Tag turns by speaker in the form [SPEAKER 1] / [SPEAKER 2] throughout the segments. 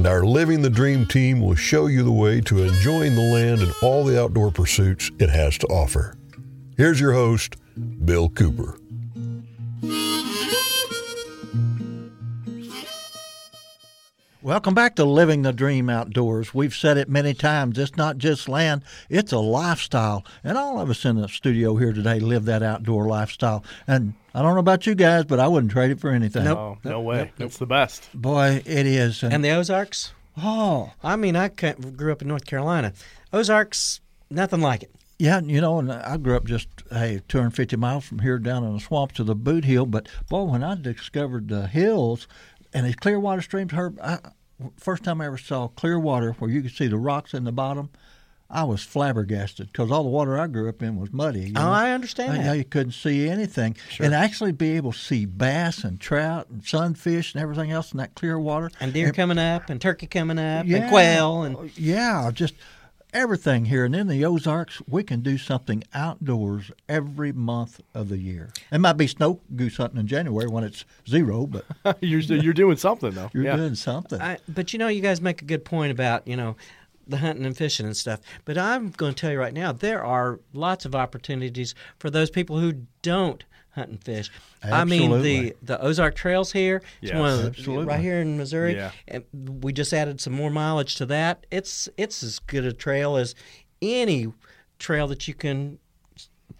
[SPEAKER 1] and our Living the Dream team will show you the way to enjoying the land and all the outdoor pursuits it has to offer. Here's your host, Bill Cooper.
[SPEAKER 2] Welcome back to Living the Dream Outdoors. We've said it many times. It's not just land, it's a lifestyle. And all of us in the studio here today live that outdoor lifestyle. And I don't know about you guys, but I wouldn't trade it for anything.
[SPEAKER 3] Nope. Oh, no way. Nope. It's the best.
[SPEAKER 2] Boy, it is.
[SPEAKER 4] And, and the Ozarks?
[SPEAKER 2] Oh.
[SPEAKER 4] I mean, I grew up in North Carolina. Ozarks, nothing like it.
[SPEAKER 2] Yeah, you know, and I grew up just hey 250 miles from here down in the swamp to the Bootheel. But boy, when I discovered the hills and these clear water streams, Herb, I, first time I ever saw clear water where you could see the rocks in the bottom. I was flabbergasted because all the water I grew up in was muddy. You
[SPEAKER 4] oh. I understand.
[SPEAKER 2] I, you couldn't see anything,
[SPEAKER 4] sure.
[SPEAKER 2] and actually be able to see bass and trout and sunfish and everything else in that clear water,
[SPEAKER 4] and deer and, coming up, and turkey coming up, yeah, and quail, and
[SPEAKER 2] yeah, just everything here. And in the Ozarks, we can do something outdoors every month of the year. It might be snow goose hunting in January when it's zero, but
[SPEAKER 3] you're you're doing something though.
[SPEAKER 2] You're
[SPEAKER 3] yeah.
[SPEAKER 2] doing something.
[SPEAKER 4] I, but you know, you guys make a good point about you know the hunting and fishing and stuff. But I'm going to tell you right now, there are lots of opportunities for those people who don't hunt and fish.
[SPEAKER 2] Absolutely.
[SPEAKER 4] I mean, the the Ozark Trails here,
[SPEAKER 3] yes,
[SPEAKER 4] one of
[SPEAKER 2] the, absolutely.
[SPEAKER 4] right here in Missouri.
[SPEAKER 3] Yeah.
[SPEAKER 4] And we just added some more mileage to that. It's it's as good a trail as any trail that you can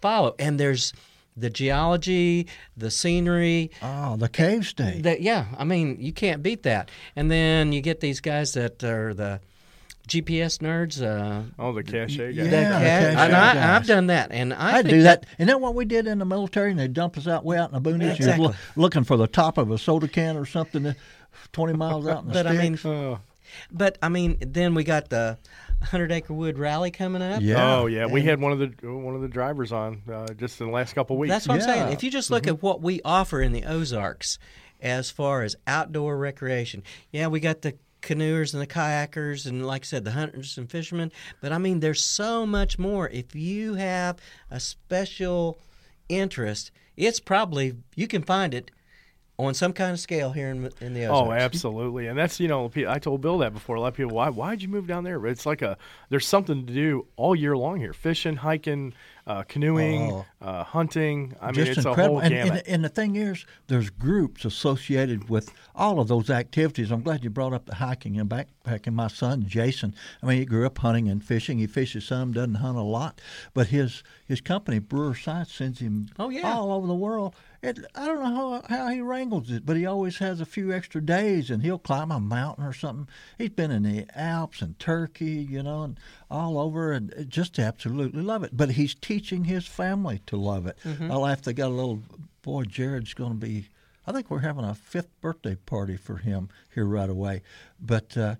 [SPEAKER 4] follow. And there's the geology, the scenery.
[SPEAKER 2] Oh, the cave state.
[SPEAKER 4] That yeah, I mean, you can't beat that. And then you get these guys that are the GPS nerds. Uh,
[SPEAKER 3] oh, the cache guys.
[SPEAKER 2] Yeah,
[SPEAKER 4] the cache, and I, have done that, and I,
[SPEAKER 2] I do that. Isn't that what we did in the military? And they dump us out way out in the boonies.
[SPEAKER 4] Exactly.
[SPEAKER 2] You're looking for the top of a soda can or something, twenty miles out in the
[SPEAKER 4] But
[SPEAKER 2] stick.
[SPEAKER 4] I mean,
[SPEAKER 3] Oh.
[SPEAKER 4] but I mean, then we got the Hundred Acre Wood Rally coming up.
[SPEAKER 2] Yeah.
[SPEAKER 3] Oh yeah, we had one of the one of the drivers on uh, just in the last couple of weeks.
[SPEAKER 4] That's what I'm saying. If you just look at what we offer in the Ozarks as far as outdoor recreation, yeah, we got the canoers and the kayakers and like I said the hunters and fishermen, but I mean there's so much more. If you have a special interest, it's probably you can find it on some kind of scale here in, in the oh, Ozarks.
[SPEAKER 3] Oh, absolutely, and that's you know I told Bill that before. A lot of people, why why'd you move down there? But it's like a there's something to do all year long here: fishing, hiking, uh, canoing,
[SPEAKER 2] Oh.
[SPEAKER 3] uh, hunting. I mean, it's
[SPEAKER 2] incredible.
[SPEAKER 3] a whole
[SPEAKER 2] and,
[SPEAKER 3] gamut.
[SPEAKER 2] and, and the thing is, there's groups associated with all of those activities. I'm glad you brought up the hiking and backpacking. My son Jason, I mean, he grew up hunting and fishing. He fishes some, doesn't hunt a lot, but his his company Brewer Science sends him
[SPEAKER 4] Oh, yeah.
[SPEAKER 2] all over the world. It, I don't know how, how he wrangles it, but he always has a few extra days, and he'll climb a mountain or something. He's been in the Alps and Turkey, you know, and all over, and just absolutely love it. But he's teaching his family to love it. I laugh. They got a little boy. Jared's going to be. I think we're having a fifth birthday party for him here right away, but. Uh,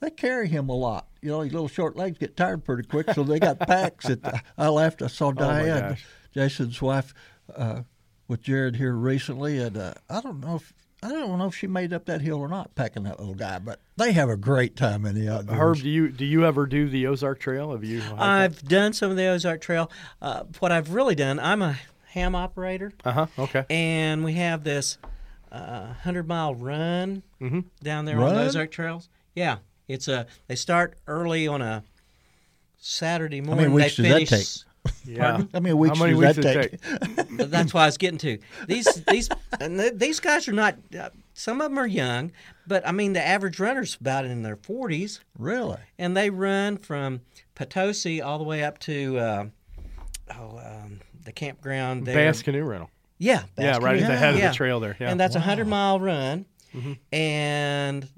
[SPEAKER 2] they carry him a lot. You know, his little short legs get tired pretty quick, so they got packs. That I laughed. I saw
[SPEAKER 3] Oh,
[SPEAKER 2] Diane,
[SPEAKER 3] gosh.
[SPEAKER 2] Jason's wife, uh, with Jared here recently, and uh, I don't know if I don't know if she made up that hill or not, packing that little guy. But they have a great time in the outdoors.
[SPEAKER 3] Herb, do you do you ever do the Ozark Trail? Have you?
[SPEAKER 4] I've done some of the Ozark Trail. Uh, what I've really done, I'm a ham operator,
[SPEAKER 3] Uh-huh. Okay.
[SPEAKER 4] and we have this uh, hundred mile run
[SPEAKER 3] Mhm.
[SPEAKER 4] down there on the Ozark trails. Yeah, it's a. They start early on a Saturday morning.
[SPEAKER 2] weeks
[SPEAKER 4] they
[SPEAKER 2] does that
[SPEAKER 4] finish,
[SPEAKER 3] Yeah.
[SPEAKER 2] How many weeks
[SPEAKER 3] How many
[SPEAKER 2] does
[SPEAKER 3] weeks
[SPEAKER 2] that
[SPEAKER 3] did
[SPEAKER 2] take?
[SPEAKER 3] it take?
[SPEAKER 4] That's why I was getting to. These these and th- these guys are not. Uh, some of them are young, but I mean the average runner's about in their forties,
[SPEAKER 2] Really?
[SPEAKER 4] and they run from Potosi all the way up to uh, oh um, the campground there.
[SPEAKER 3] Bass canoe rental.
[SPEAKER 4] Yeah,
[SPEAKER 3] Yeah,
[SPEAKER 4] Bass
[SPEAKER 3] right at the
[SPEAKER 4] Canoe.
[SPEAKER 3] head of the trail there. Yeah.
[SPEAKER 4] and that's a
[SPEAKER 2] Wow.
[SPEAKER 4] hundred mile run.
[SPEAKER 3] Mm-hmm.
[SPEAKER 4] And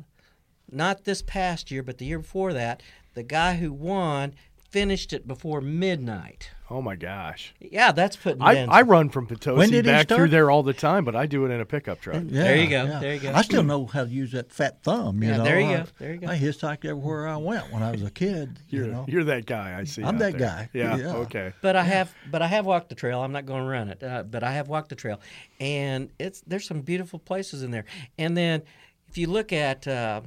[SPEAKER 4] not this past year, but the year before that, the guy who won finished it before midnight.
[SPEAKER 3] Oh my gosh.
[SPEAKER 4] Yeah, that's putting.
[SPEAKER 3] I,
[SPEAKER 4] in
[SPEAKER 3] I run from Potosi
[SPEAKER 2] When did
[SPEAKER 3] back through there all the time, but I do it in a pickup truck.
[SPEAKER 2] Yeah,
[SPEAKER 4] There you go,
[SPEAKER 2] yeah.
[SPEAKER 4] there you go.
[SPEAKER 2] I still know how to use that fat thumb. You
[SPEAKER 4] Yeah,
[SPEAKER 2] know,
[SPEAKER 4] there you
[SPEAKER 2] I,
[SPEAKER 4] go, there you go.
[SPEAKER 2] I hitchhiked everywhere I went when I was a kid.
[SPEAKER 3] You're,
[SPEAKER 2] you know,
[SPEAKER 3] you're that guy I see.
[SPEAKER 2] I'm
[SPEAKER 3] out
[SPEAKER 2] that
[SPEAKER 3] there.
[SPEAKER 2] guy.
[SPEAKER 3] Yeah,
[SPEAKER 2] Yeah.
[SPEAKER 3] Okay.
[SPEAKER 4] But I have, but I have walked the trail. I'm not going to run it, uh, but I have walked the trail, and it's there's some beautiful places in there. And then, if you look at uh,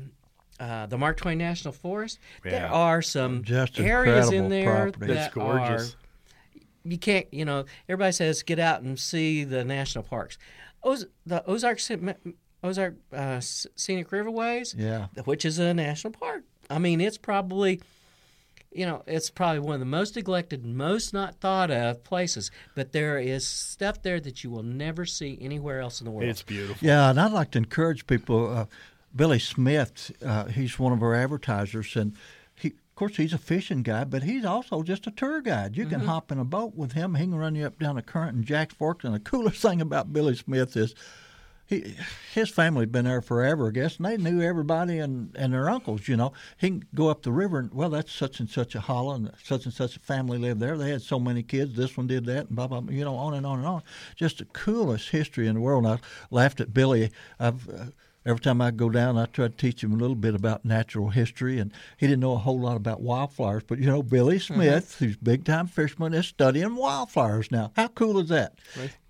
[SPEAKER 4] uh, the Mark Twain National Forest, there are some
[SPEAKER 2] Just
[SPEAKER 4] areas in
[SPEAKER 2] incredible
[SPEAKER 4] there
[SPEAKER 2] property.
[SPEAKER 3] That's
[SPEAKER 4] that
[SPEAKER 3] gorgeous.
[SPEAKER 4] are. You can't, you know. Everybody says get out and see the national parks. Oz, the Ozark Scen- Ozark uh, Scenic Riverways,
[SPEAKER 2] Yeah.
[SPEAKER 4] which is a national park. I mean, it's probably, you know, it's probably one of the most neglected, most not thought of places. But there is stuff there that you will never see anywhere else in the world.
[SPEAKER 3] It's beautiful.
[SPEAKER 2] Yeah, and I'd like to encourage people. Uh, Billy Smith, uh, he's one of our advertisers, and he, of course, he's a fishing guy, but he's also just a tour guide. You can hop in a boat with him; he can run you up down the current in Jack's Fork. And the coolest thing about Billy Smith is. He, his family's been there forever, I guess, and they knew everybody and, and their uncles. You know, he can go up the river and well, that's such and such a hollow, and such and such a family lived there. They had so many kids. This one did that, and blah blah. blah you know, on and on and on. Just the coolest history in the world. And I laughed at Billy. I've uh, every time I go down, I try to teach him a little bit about natural history, and he didn't know a whole lot about wildflowers. But you know, Billy Smith, who's big time fisherman, is studying wildflowers now. How cool is that?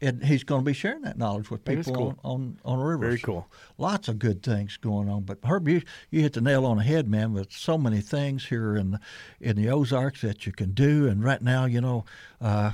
[SPEAKER 2] And he's going to be sharing that knowledge with people
[SPEAKER 3] cool.
[SPEAKER 2] on, on on rivers.
[SPEAKER 3] Very cool.
[SPEAKER 2] Lots of good things going on. But Herb, you, you hit the nail on the head, man. With so many things here in the, in the Ozarks that you can do, and right now, you know. Uh,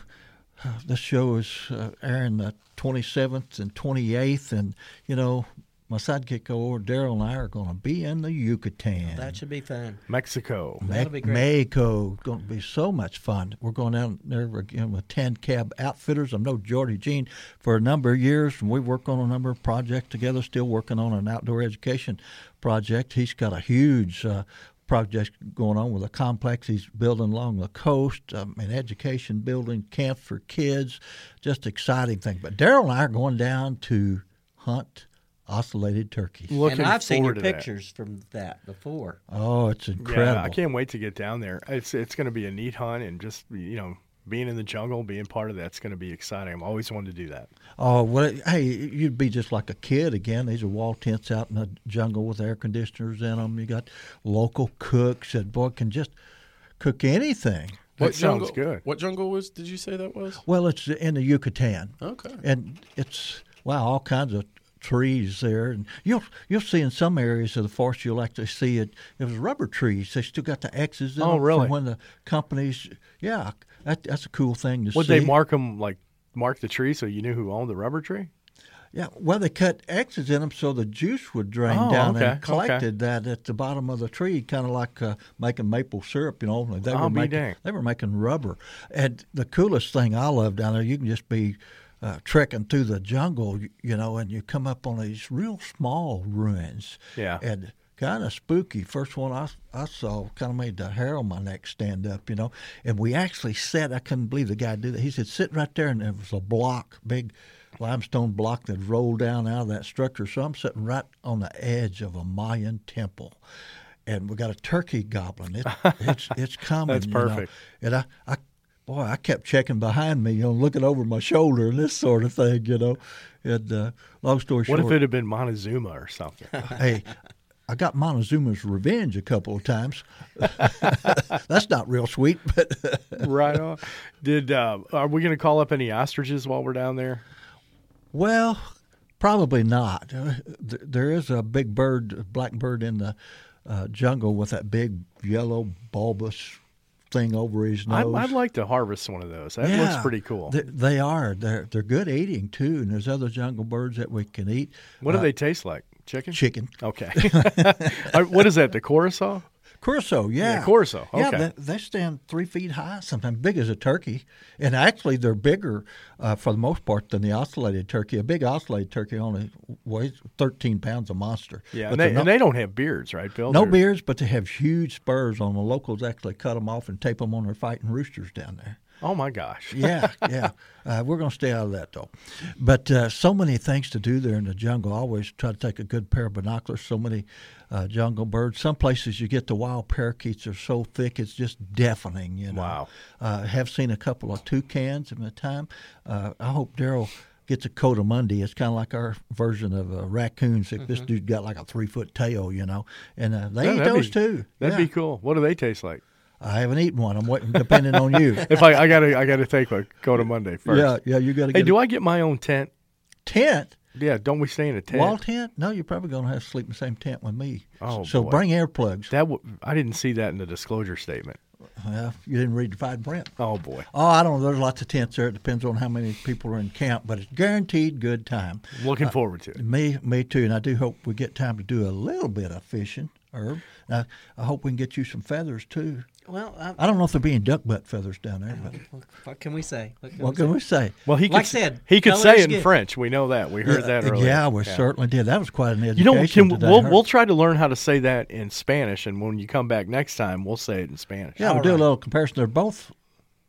[SPEAKER 2] this show is uh, airing the 27th and 28th, and you know my sidekick over Daryl and I are going to be in the Yucatan.
[SPEAKER 4] that should be fun.
[SPEAKER 3] Mexico.
[SPEAKER 4] That'll be great.
[SPEAKER 2] Mexico going to be so much fun. We're going down there again with Ten Cab Outfitters. I know Jordy Jean for a number of years, and we work on a number of projects together. Still working on an outdoor education project. He's got a huge. Uh, project going on with a complex he's building along the coast um, an education building camps for kids just exciting thing but daryl and i are going down to hunt ocellated turkeys
[SPEAKER 3] Looking
[SPEAKER 4] and I've seen your
[SPEAKER 3] forward to that.
[SPEAKER 4] pictures from that before.
[SPEAKER 2] oh it's incredible
[SPEAKER 3] Yeah, I can't wait to get down there. It's it's going to be a neat hunt, and just you know, being in the jungle, being part of that's going to be exciting. I'm always wanted to do that.
[SPEAKER 2] Oh well, hey, you'd be just like a kid again. These are wall tents out in the jungle with air conditioners in them. You got local cooks that boy can just cook anything.
[SPEAKER 3] That
[SPEAKER 5] What
[SPEAKER 3] sounds
[SPEAKER 5] jungle?
[SPEAKER 3] good.
[SPEAKER 5] What jungle was? Did you say that was?
[SPEAKER 2] Well, it's in the Yucatan,
[SPEAKER 5] Okay.
[SPEAKER 2] and it's wow, all kinds of trees there, and you'll you'll see in some areas of the forest you'll actually see it. It was rubber trees. They still got the X's in
[SPEAKER 3] Oh,
[SPEAKER 2] them
[SPEAKER 3] really?
[SPEAKER 2] when the companies. Yeah, that, that's a cool thing to
[SPEAKER 3] Would
[SPEAKER 2] see.
[SPEAKER 3] Would they mark them like mark the tree so you knew who owned the rubber tree?
[SPEAKER 2] Yeah, well, they cut X's in them so the juice would drain
[SPEAKER 3] Oh,
[SPEAKER 2] down
[SPEAKER 3] okay,
[SPEAKER 2] and collected that at the bottom of the tree, kind of like uh, making maple syrup. You know, they
[SPEAKER 3] I'll
[SPEAKER 2] were
[SPEAKER 3] be
[SPEAKER 2] making
[SPEAKER 3] dang.
[SPEAKER 2] they were making rubber. And the coolest thing I love down there, you can just be uh, trekking through the jungle, you, know, and you come up on these real small ruins.
[SPEAKER 3] Yeah.
[SPEAKER 2] and kind of spooky. First one I, I saw kind of made the hair on my neck stand up, you know. And we actually sat. I couldn't believe the guy did that. He said, "Sit right there," and there was a block, big limestone block that rolled down out of that structure. So I'm sitting right on the edge of a Mayan temple. And we got a turkey goblin. It, it's it's coming.
[SPEAKER 3] That's
[SPEAKER 2] you know.
[SPEAKER 3] perfect.
[SPEAKER 2] And I, I, boy, I kept checking behind me, you know, looking over my shoulder and this sort of thing, you know. And uh, long story short, What
[SPEAKER 3] if it had been Montezuma or something?
[SPEAKER 2] hey, I got Montezuma's revenge a couple of times. That's not real sweet, but
[SPEAKER 3] right on. Did uh, are we going to call up any ostriches while we're down there?
[SPEAKER 2] well, probably not. Uh, there is a big bird, black bird in the uh, jungle with that big yellow bulbous thing over his
[SPEAKER 3] I'd,
[SPEAKER 2] nose.
[SPEAKER 3] I'd like to harvest one of those. That
[SPEAKER 2] Yeah,
[SPEAKER 3] looks pretty cool.
[SPEAKER 2] They, they are. They're they're good eating too, and there's other jungle birds that we can eat.
[SPEAKER 3] what do
[SPEAKER 2] Uh,
[SPEAKER 3] they taste like? Chicken.
[SPEAKER 2] Chicken.
[SPEAKER 3] Okay. What is that? The curassow?
[SPEAKER 2] Curassow, yeah.
[SPEAKER 3] Yeah, curassow,
[SPEAKER 2] Yeah, they, they stand three feet high, sometimes big as a turkey. And actually, they're bigger uh, for the most part than the ocellated turkey. A big ocellated turkey only weighs 13 pounds a monster.
[SPEAKER 3] Yeah,
[SPEAKER 2] But
[SPEAKER 3] and they,
[SPEAKER 2] not-
[SPEAKER 3] and they don't have beards, right, Bill?
[SPEAKER 2] no
[SPEAKER 3] They're-
[SPEAKER 2] beards, but they have huge spurs on. The locals actually cut them off and tape them on their fighting roosters down there.
[SPEAKER 3] Oh my gosh.
[SPEAKER 2] yeah, yeah. Uh, we're going to stay out of that though. But uh, so many things to do there in the jungle. I always try to take a good pair of binoculars. So many uh, jungle birds. Some places you get the wild parakeets are so thick it's just deafening. You know.
[SPEAKER 3] Wow.
[SPEAKER 2] Uh, have seen a couple of toucans in the time. Uh, I hope Daryl gets a coat of coatimundi. It's kind of like our version of uh, raccoons. Mm-hmm. This dude got like a three foot tail, you know, and uh, they
[SPEAKER 3] Yeah,
[SPEAKER 2] eat those
[SPEAKER 3] be-
[SPEAKER 2] too.
[SPEAKER 3] That'd
[SPEAKER 2] Yeah.
[SPEAKER 3] be cool. What do they taste like?
[SPEAKER 2] I haven't eaten one. I'm waiting, depending on you.
[SPEAKER 3] If I, I gotta, I gotta take a go to Monday first.
[SPEAKER 2] Yeah, yeah. You got to
[SPEAKER 3] Hey, do
[SPEAKER 2] a
[SPEAKER 3] I get my own tent?
[SPEAKER 2] tent.
[SPEAKER 3] Yeah. Don't we stay in a tent?
[SPEAKER 2] Wall tent? No, you're probably going to have to sleep in the same tent with me.
[SPEAKER 3] Oh,
[SPEAKER 2] so
[SPEAKER 3] boy.
[SPEAKER 2] bring earplugs.
[SPEAKER 3] That w- I didn't see that in the disclosure statement.
[SPEAKER 2] Well, you didn't read the fine print.
[SPEAKER 3] Oh boy.
[SPEAKER 2] Oh, I don't know. There's lots of tents there. It depends on how many people are in camp, but it's guaranteed good time.
[SPEAKER 3] I'm looking uh, forward to it.
[SPEAKER 2] Me, me too. And I do hope we get time to do a little bit of fishing, Herb. Now, I hope we can get you some feathers too.
[SPEAKER 4] Well, I,
[SPEAKER 2] I don't know if there being duck butt feathers down there, but uh,
[SPEAKER 4] what can we say? What can
[SPEAKER 2] what
[SPEAKER 4] we
[SPEAKER 2] can
[SPEAKER 4] say?
[SPEAKER 2] we say?
[SPEAKER 3] Well, he could,
[SPEAKER 4] Like I
[SPEAKER 3] s-
[SPEAKER 4] said,
[SPEAKER 3] he could say it in
[SPEAKER 4] good.
[SPEAKER 3] French. We know that. We heard that earlier.
[SPEAKER 2] Yeah, we certainly did. That was quite an education.
[SPEAKER 3] You know, can,
[SPEAKER 2] today,
[SPEAKER 3] we'll we'll try to learn how to say that in Spanish, and when you come back next time, we'll say it in Spanish.
[SPEAKER 2] Yeah, we'll
[SPEAKER 4] All
[SPEAKER 2] do a little comparison. They're both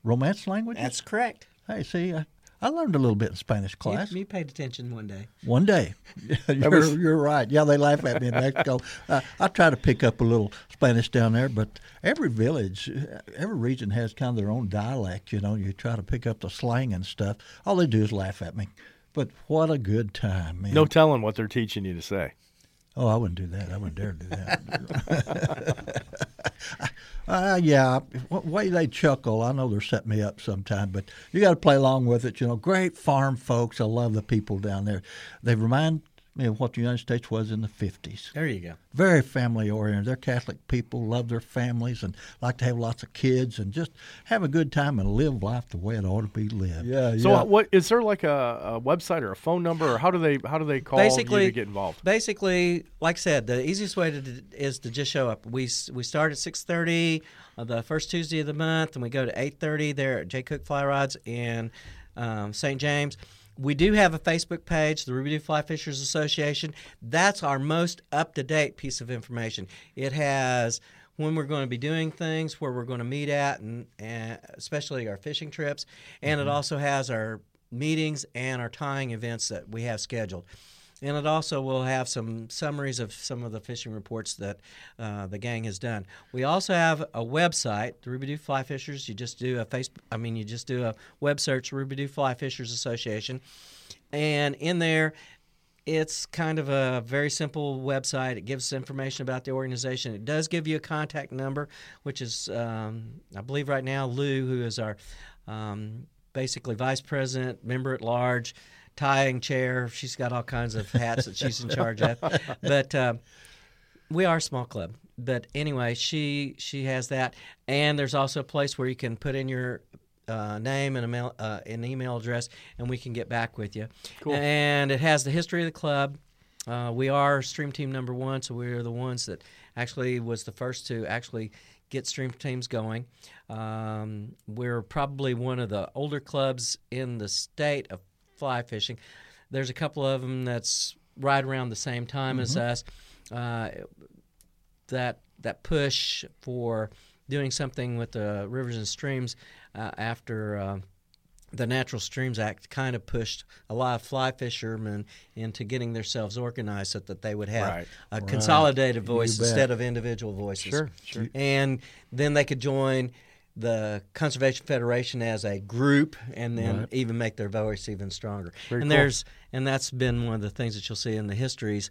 [SPEAKER 2] Romance languages.
[SPEAKER 4] That's correct.
[SPEAKER 2] Hey, see, I, I learned a little bit in Spanish
[SPEAKER 4] You,
[SPEAKER 2] class.
[SPEAKER 4] you paid attention one day.
[SPEAKER 2] One day. you're,
[SPEAKER 3] was-
[SPEAKER 2] you're right. Yeah, they laugh at me in Mexico. Uh, I try to pick up a little Spanish down there, but every village, every region has kind of their own dialect. You know, you try to pick up the slang and stuff. All they do is laugh at me. But what a good time, man.
[SPEAKER 3] No telling what they're teaching you to say.
[SPEAKER 2] Oh, I wouldn't do that. I wouldn't dare do that. uh, yeah, way they chuckle, I know they're setting me up sometime, but you got to play along with it. You know, great farm folks. I love the people down there. They remind what the United States was in the 50s.
[SPEAKER 4] There you go.
[SPEAKER 2] Very family oriented. They're Catholic people, love their families, and like to have lots of kids and just have a good time and live life the way it ought to be lived. Yeah,
[SPEAKER 3] So, uh, what is there like a, a website or a phone number, or how do they how do they call
[SPEAKER 4] basically
[SPEAKER 3] you to get involved?
[SPEAKER 4] Basically, like I said, the easiest way to is to just show up. We s- we start at six thirty uh, the first Tuesday of the month, and we go to eight thirty there at J Cook Fly Rods in um, St. James. We do have a Facebook page, the Roubidoux Fly Fishers Association. That's our most up to date piece of information. It has when we're going to be doing things, where we're going to meet at, and, and especially our fishing trips, and it mm-hmm. also has our meetings and our tying events that we have scheduled. And it also will have some summaries of some of the fishing reports that uh, the gang has done. We also have a website, the Roubidoux Fly Fishers. You just do a Facebook, I mean, you just do a web search, Roubidoux Fly Fishers Association. And in there, it's kind of a very simple website. It gives information about the organization. It does give you a contact number, which is, um, I believe, right now, Lou, who is our um, basically vice president, member at large, tying chair. She's got all kinds of hats that she's in charge of. But um, we are a small club. But anyway, she she has that, and there's also a place where you can put in your uh, name and email, uh, an email address, and we can get back with you.
[SPEAKER 3] Cool.
[SPEAKER 4] And it has the history of the club. Uh, we are stream team number one, so we are the ones that actually was the first to actually get stream teams going. Um, we're probably one of the older clubs in the state of fly fishing. There's a couple of them that's right around the same time as us. Uh, that that push for doing something with the rivers and streams uh, after uh, the Natural Streams Act kind of pushed a lot of fly fishermen into getting themselves organized so that they would have
[SPEAKER 3] Right.
[SPEAKER 4] a consolidated voice instead of individual voices.
[SPEAKER 3] Sure, sure.
[SPEAKER 4] And then they could join the Conservation Federation as a group and then
[SPEAKER 2] Right.
[SPEAKER 4] even make their voice even stronger.
[SPEAKER 3] Very
[SPEAKER 4] and
[SPEAKER 3] cool.
[SPEAKER 4] there's and that's been one of the things that you'll see in the histories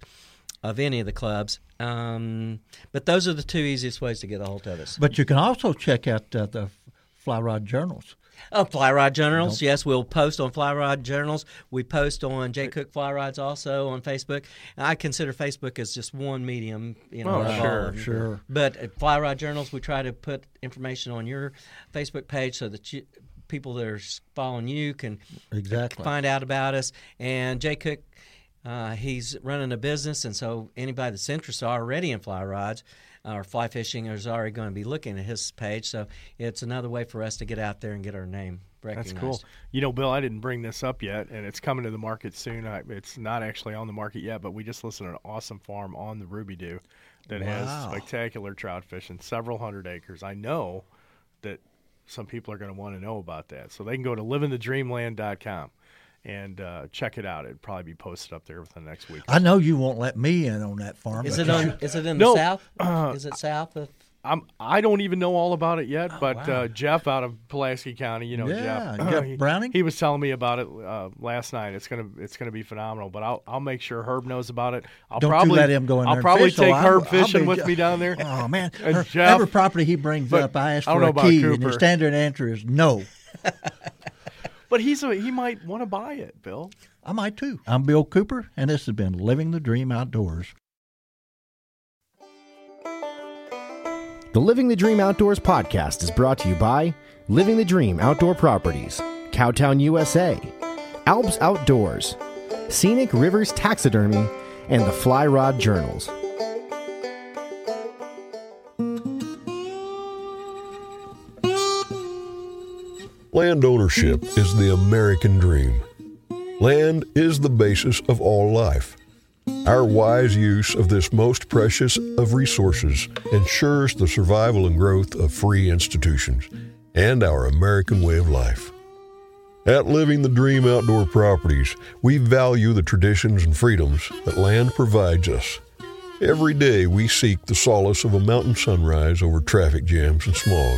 [SPEAKER 4] of any of the clubs. Um, but those are the two easiest ways to get a hold of us.
[SPEAKER 2] But you can also check out uh, the Fly Rod journals.
[SPEAKER 4] Oh, Fly Rod Journals. Yes, we'll post on Fly Rod Journals. We post on J Cook Fly Rods also on Facebook. I consider Facebook as just one medium. You know,
[SPEAKER 3] Oh,
[SPEAKER 4] of all
[SPEAKER 3] sure,
[SPEAKER 2] sure.
[SPEAKER 4] But at Fly Rod Journals, we try to put information on your Facebook page so that you, people that are following you can
[SPEAKER 2] Exactly.
[SPEAKER 4] find out about us. And Jay Cook, uh, he's running a business, and so anybody that's interested already in fly rods or fly fishing is already going to be looking at his page. So it's another way for us to get out there and get our name recognized.
[SPEAKER 3] That's cool. You know, Bill, I didn't bring this up yet, and it's coming to the market soon. I, it's not actually on the market yet, but we just listed an awesome farm on the Roubidoux that has spectacular trout fishing, several hundred acres. I know that some people are going to want to know about that. So they can go to livingthedreamland.com and uh, check it out. It'd probably be posted up there within the next week.
[SPEAKER 2] I know you won't let me in on that farm.
[SPEAKER 4] Is
[SPEAKER 2] but-
[SPEAKER 4] it on? Is it in
[SPEAKER 3] No,
[SPEAKER 4] the south?
[SPEAKER 3] uh,
[SPEAKER 4] is it south of?
[SPEAKER 3] I'm I don't even know all about it yet, but
[SPEAKER 2] wow.
[SPEAKER 3] uh, Jeff out of Pulaski County, you know
[SPEAKER 2] Yeah,
[SPEAKER 3] Jeff,
[SPEAKER 2] Jeff
[SPEAKER 3] he,
[SPEAKER 2] Browning?
[SPEAKER 3] he was telling me about it uh, last night. It's gonna it's gonna be phenomenal. But I'll I'll make sure Herb knows about it. I'll
[SPEAKER 2] Don't
[SPEAKER 3] probably
[SPEAKER 2] let him go in
[SPEAKER 3] I'll probably
[SPEAKER 2] fish, so
[SPEAKER 3] take
[SPEAKER 2] I'll-
[SPEAKER 3] Herb
[SPEAKER 2] I'll
[SPEAKER 3] fishing
[SPEAKER 2] be
[SPEAKER 3] with me down there.
[SPEAKER 2] Oh man!
[SPEAKER 3] And
[SPEAKER 2] Her-
[SPEAKER 3] Jeff-
[SPEAKER 2] every property he brings
[SPEAKER 3] but
[SPEAKER 2] up, I ask
[SPEAKER 3] I don't
[SPEAKER 2] for
[SPEAKER 3] know
[SPEAKER 2] a
[SPEAKER 3] about
[SPEAKER 2] key, and
[SPEAKER 3] Cooper.
[SPEAKER 2] his standard answer is no.
[SPEAKER 3] But he's a, he might want to buy it, Bill.
[SPEAKER 2] I might too. I'm Bill Cooper, and this has been Living the Dream Outdoors.
[SPEAKER 6] The Living the Dream Outdoors podcast is brought to you by Living the Dream Outdoor Properties, Cowtown, USA, Alps Outdoors, Scenic Rivers Taxidermy, and the Fly Rod Journals.
[SPEAKER 1] Land ownership is the American dream. Land is the basis of all life. Our wise use of this most precious of resources ensures the survival and growth of free institutions and our American way of life. At Living the Dream Outdoor Properties, we value the traditions and freedoms that land provides us. Every day we seek the solace of a mountain sunrise over traffic jams and smog,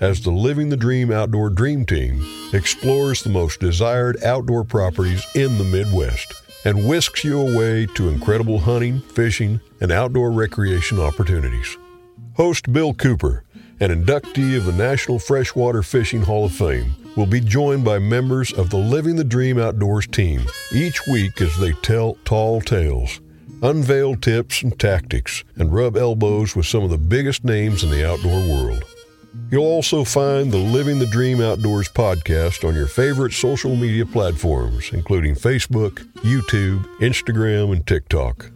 [SPEAKER 1] as the Living the Dream Outdoor Dream Team explores the most desired outdoor properties in the Midwest and whisks you away to incredible hunting, fishing, and outdoor recreation opportunities. Host Bill Cooper, an inductee of the National Freshwater Fishing Hall of Fame, will be joined by members of the Living the Dream Outdoors team each week as they tell tall tales, unveil tips and tactics, and rub elbows with some of the biggest names in the outdoor world. You'll also find the Living the Dream Outdoors podcast on your favorite social media platforms, including Facebook, YouTube, Instagram, and TikTok.